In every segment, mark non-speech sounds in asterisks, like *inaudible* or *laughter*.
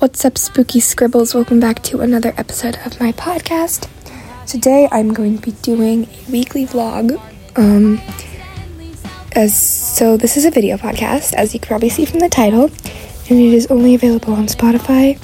What's up, spooky scribbles? Welcome back to another episode of my podcast. Today I'm going to be doing a weekly vlog. Um, as so, this is a video podcast, as you can probably see from the title, and it is only available on Spotify.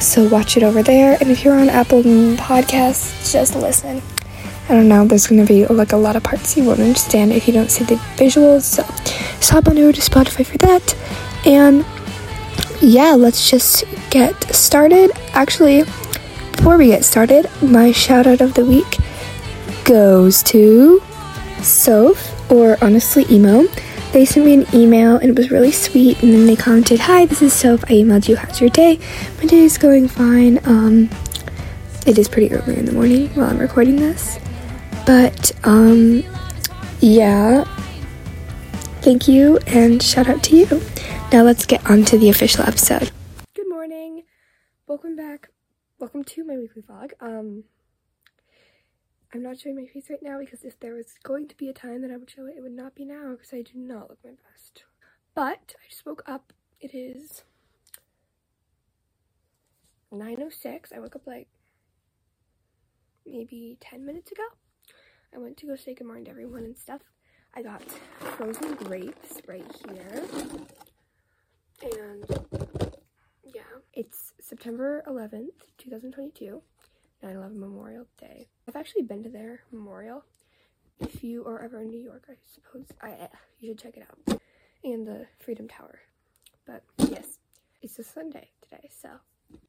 So watch it over there, and if you're on Apple Podcasts, just listen. I don't know. There's gonna be like a lot of parts you won't understand if you don't see the visuals. So, hop on over to Spotify for that, and yeah, let's just get started. Actually, before we get started, my shout out of the week goes to Soph, or honestly, Emo. They sent me an email and it was really sweet, and then they commented, Hi, this is Soph. I emailed you. How's your day? My day is going fine. Um, it is pretty early in the morning while I'm recording this. But, um, yeah. Thank you and shout out to you. Now let's get on to the official episode. Good morning. Welcome back. Welcome to my weekly vlog. Um I'm not showing my face right now because if there was going to be a time that I would show it, it would not be now because I do not look my best. But I just woke up. It is 9.06. I woke up like maybe 10 minutes ago. I went to go say good morning to everyone and stuff. I got frozen grapes right here. And yeah, it's September 11th, 2022, 9 11 Memorial Day. I've actually been to their memorial. If you are ever in New York, I suppose I uh, you should check it out. And the Freedom Tower. But yes, it's a Sunday today, so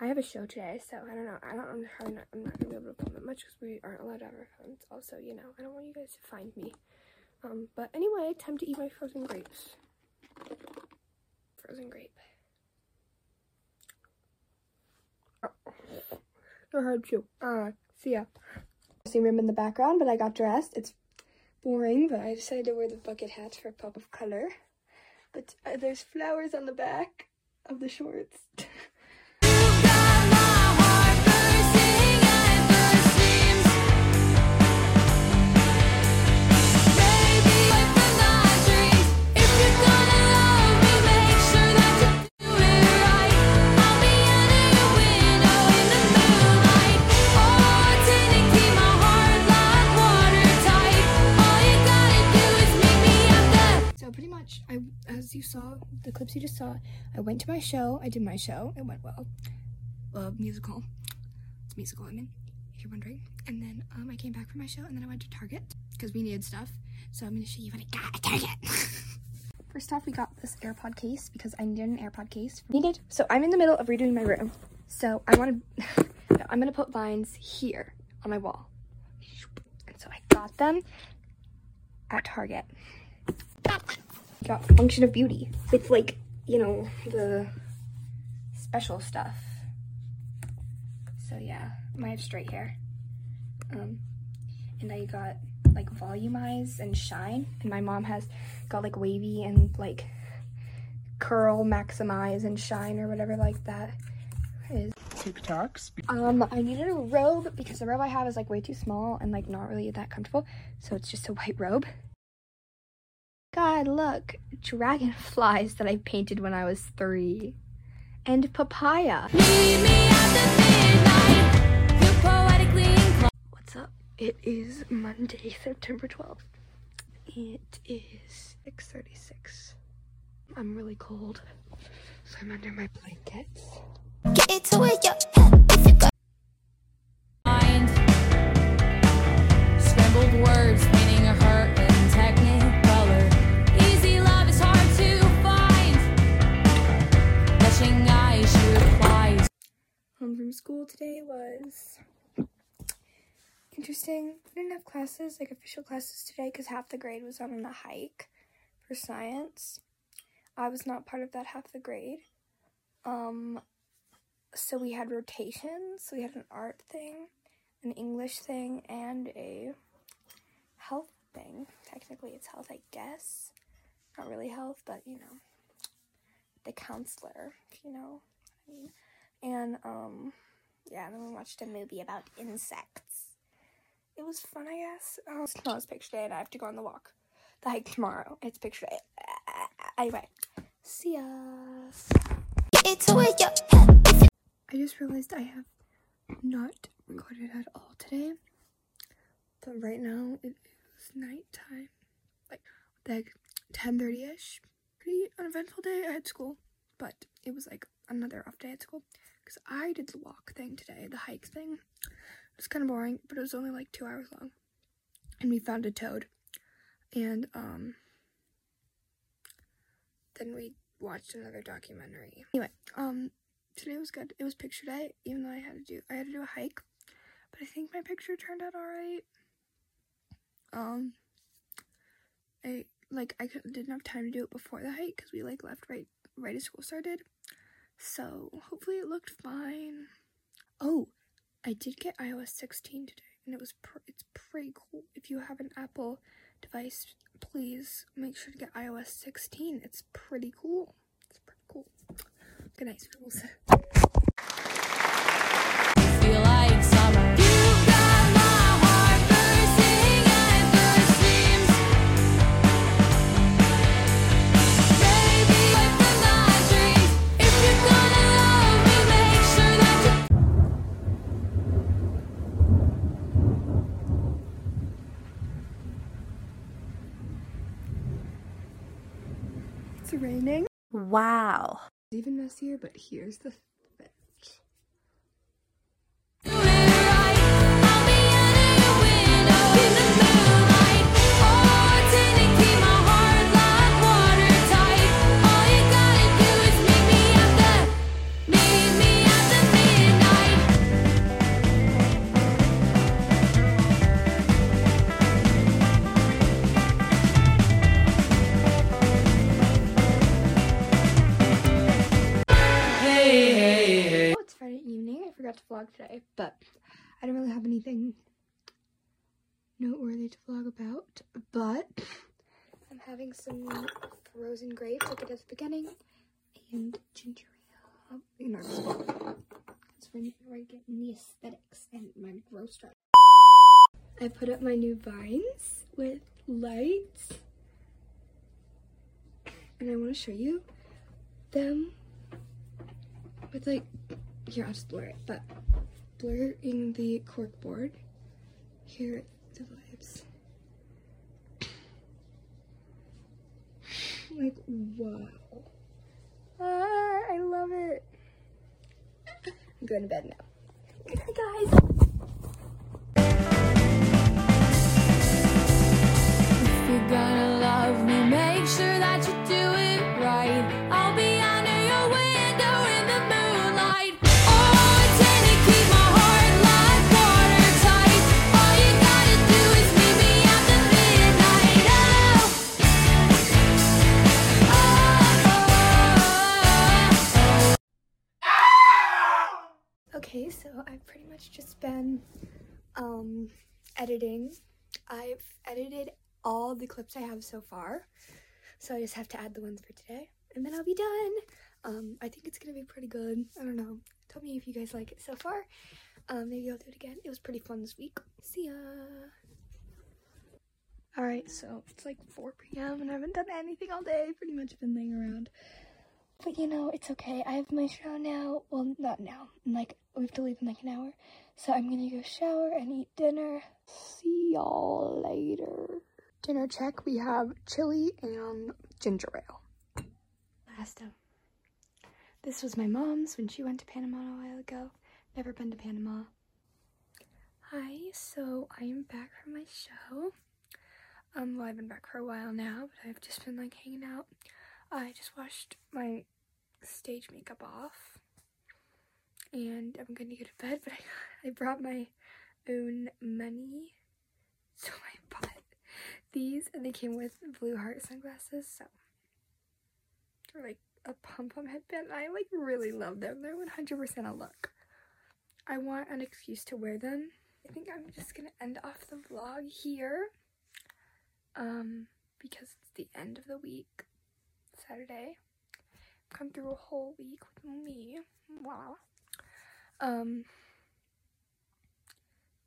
I have a show today, so I don't know. I don't. I'm probably not. I'm not gonna be able to film it much because we aren't allowed to have our phones. Also, you know, I don't want you guys to find me. Um, but anyway, time to eat my frozen grapes frozen grape. Oh. I heard you. Uh, see ya. See him in the background, but I got dressed. It's boring, but I decided to wear the bucket hat for a pop of color. But uh, there's flowers on the back of the shorts. *laughs* saw, the clips you just saw, I went to my show. I did my show. It went well. Uh, musical. It's musical, I mean, if you're wondering. And then um, I came back from my show, and then I went to Target because we needed stuff. So I'm going to show you what I got at Target. *laughs* First off, we got this AirPod case because I needed an AirPod case. Needed. So I'm in the middle of redoing my room. So I want to, *laughs* I'm going to put vines here on my wall. And so I got them at Target got Function of Beauty with like, you know, the special stuff. So yeah, I have straight hair. Um, and I got like Volumize and Shine. And my mom has got like Wavy and like Curl, Maximize and Shine or whatever like that is. TikToks. Um, I needed a robe because the robe I have is like way too small and like not really that comfortable. So it's just a white robe. God, look, dragonflies that I painted when I was three. And papaya. What's up? It is Monday, September 12th. It is 6.36. I'm really cold, so I'm under my blankets. Get it, you got home from school today was interesting. I didn't have classes, like official classes today, because half the grade was on a hike for science. I was not part of that half the grade. Um, so we had rotations. We had an art thing, an English thing, and a health thing. Technically, it's health, I guess. Not really health, but you know, the counselor, you know. I mean, and, um, yeah, then we watched a movie about insects. It was fun, I guess. Oh, it's not picture day, and I have to go on the walk. The hike tomorrow. It's picture day. Anyway, see ya. Get into it, I just realized I have not recorded at all today. But right now it is nighttime. Like like 10:30ish. Pretty uneventful day. I had school, but it was like another off day at school because I did the walk thing today, the hike thing. It was kind of boring, but it was only like two hours long, and we found a toad, and um, then we watched another documentary. Anyway, um, today was good. It was picture day, even though I had to do I had to do a hike, but I think my picture turned out all right. Um, I like I didn't have time to do it before the hike because we like left right right as school started. So hopefully it looked fine. Oh, I did get iOS 16 today, and it was pr- it's pretty cool. If you have an Apple device, please make sure to get iOS 16. It's pretty cool. It's pretty cool. Good night, Scribbles. *laughs* Wow. It's even messier, but here's the vlog today, but I don't really have anything noteworthy to vlog about. But I'm having some frozen grapes, like I did at the beginning, and ginger ale. You know, that's when we're getting the aesthetics and my gross start. I put up my new vines with lights, and I want to show you them with like here I'll just blur it, but blurring the cork board. Here the vibes. *sighs* like wow. Ah, I love it. *laughs* I'm going to bed now. Good night, *laughs* guys. Okay, so I've pretty much just been um editing. I've edited all the clips I have so far. So I just have to add the ones for today and then I'll be done. Um I think it's to be pretty good. I don't know. Tell me if you guys like it so far. Um maybe I'll do it again. It was pretty fun this week. See ya. Alright, so it's like 4 p.m. and I haven't done anything all day. Pretty much been laying around. But you know, it's okay. I have my show now. Well, not now. Like, we have to leave in like an hour. So I'm gonna go shower and eat dinner. See y'all later. Dinner check. We have chili and ginger ale. Last up. This was my mom's when she went to Panama a while ago. Never been to Panama. Hi, so I am back from my show. Um, well, I've been back for a while now, but I've just been like hanging out. I just washed my stage makeup off and I'm gonna go to bed, *laughs* but I, I brought my own money. So *laughs* I bought these and they came with blue heart sunglasses, so they're like a pom pom headband. I like really love them. They're 100% a look. I want an excuse to wear them. I think I'm just gonna end off the vlog here. Um, because it's the end of the week. Saturday. Come through a whole week with me. Wow. Um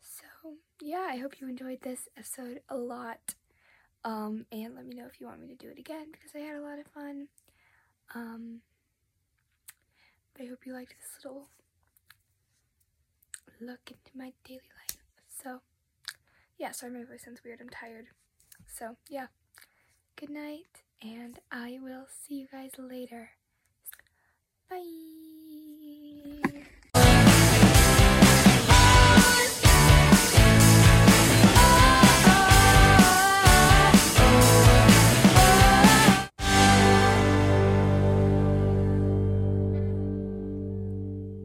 so yeah, I hope you enjoyed this episode a lot. Um and let me know if you want me to do it again because I had a lot of fun. Um I hope you liked this little look into my daily life. So, yeah, sorry my voice sounds weird. I'm tired. So, yeah. Good night, and I will see you guys later. Bye.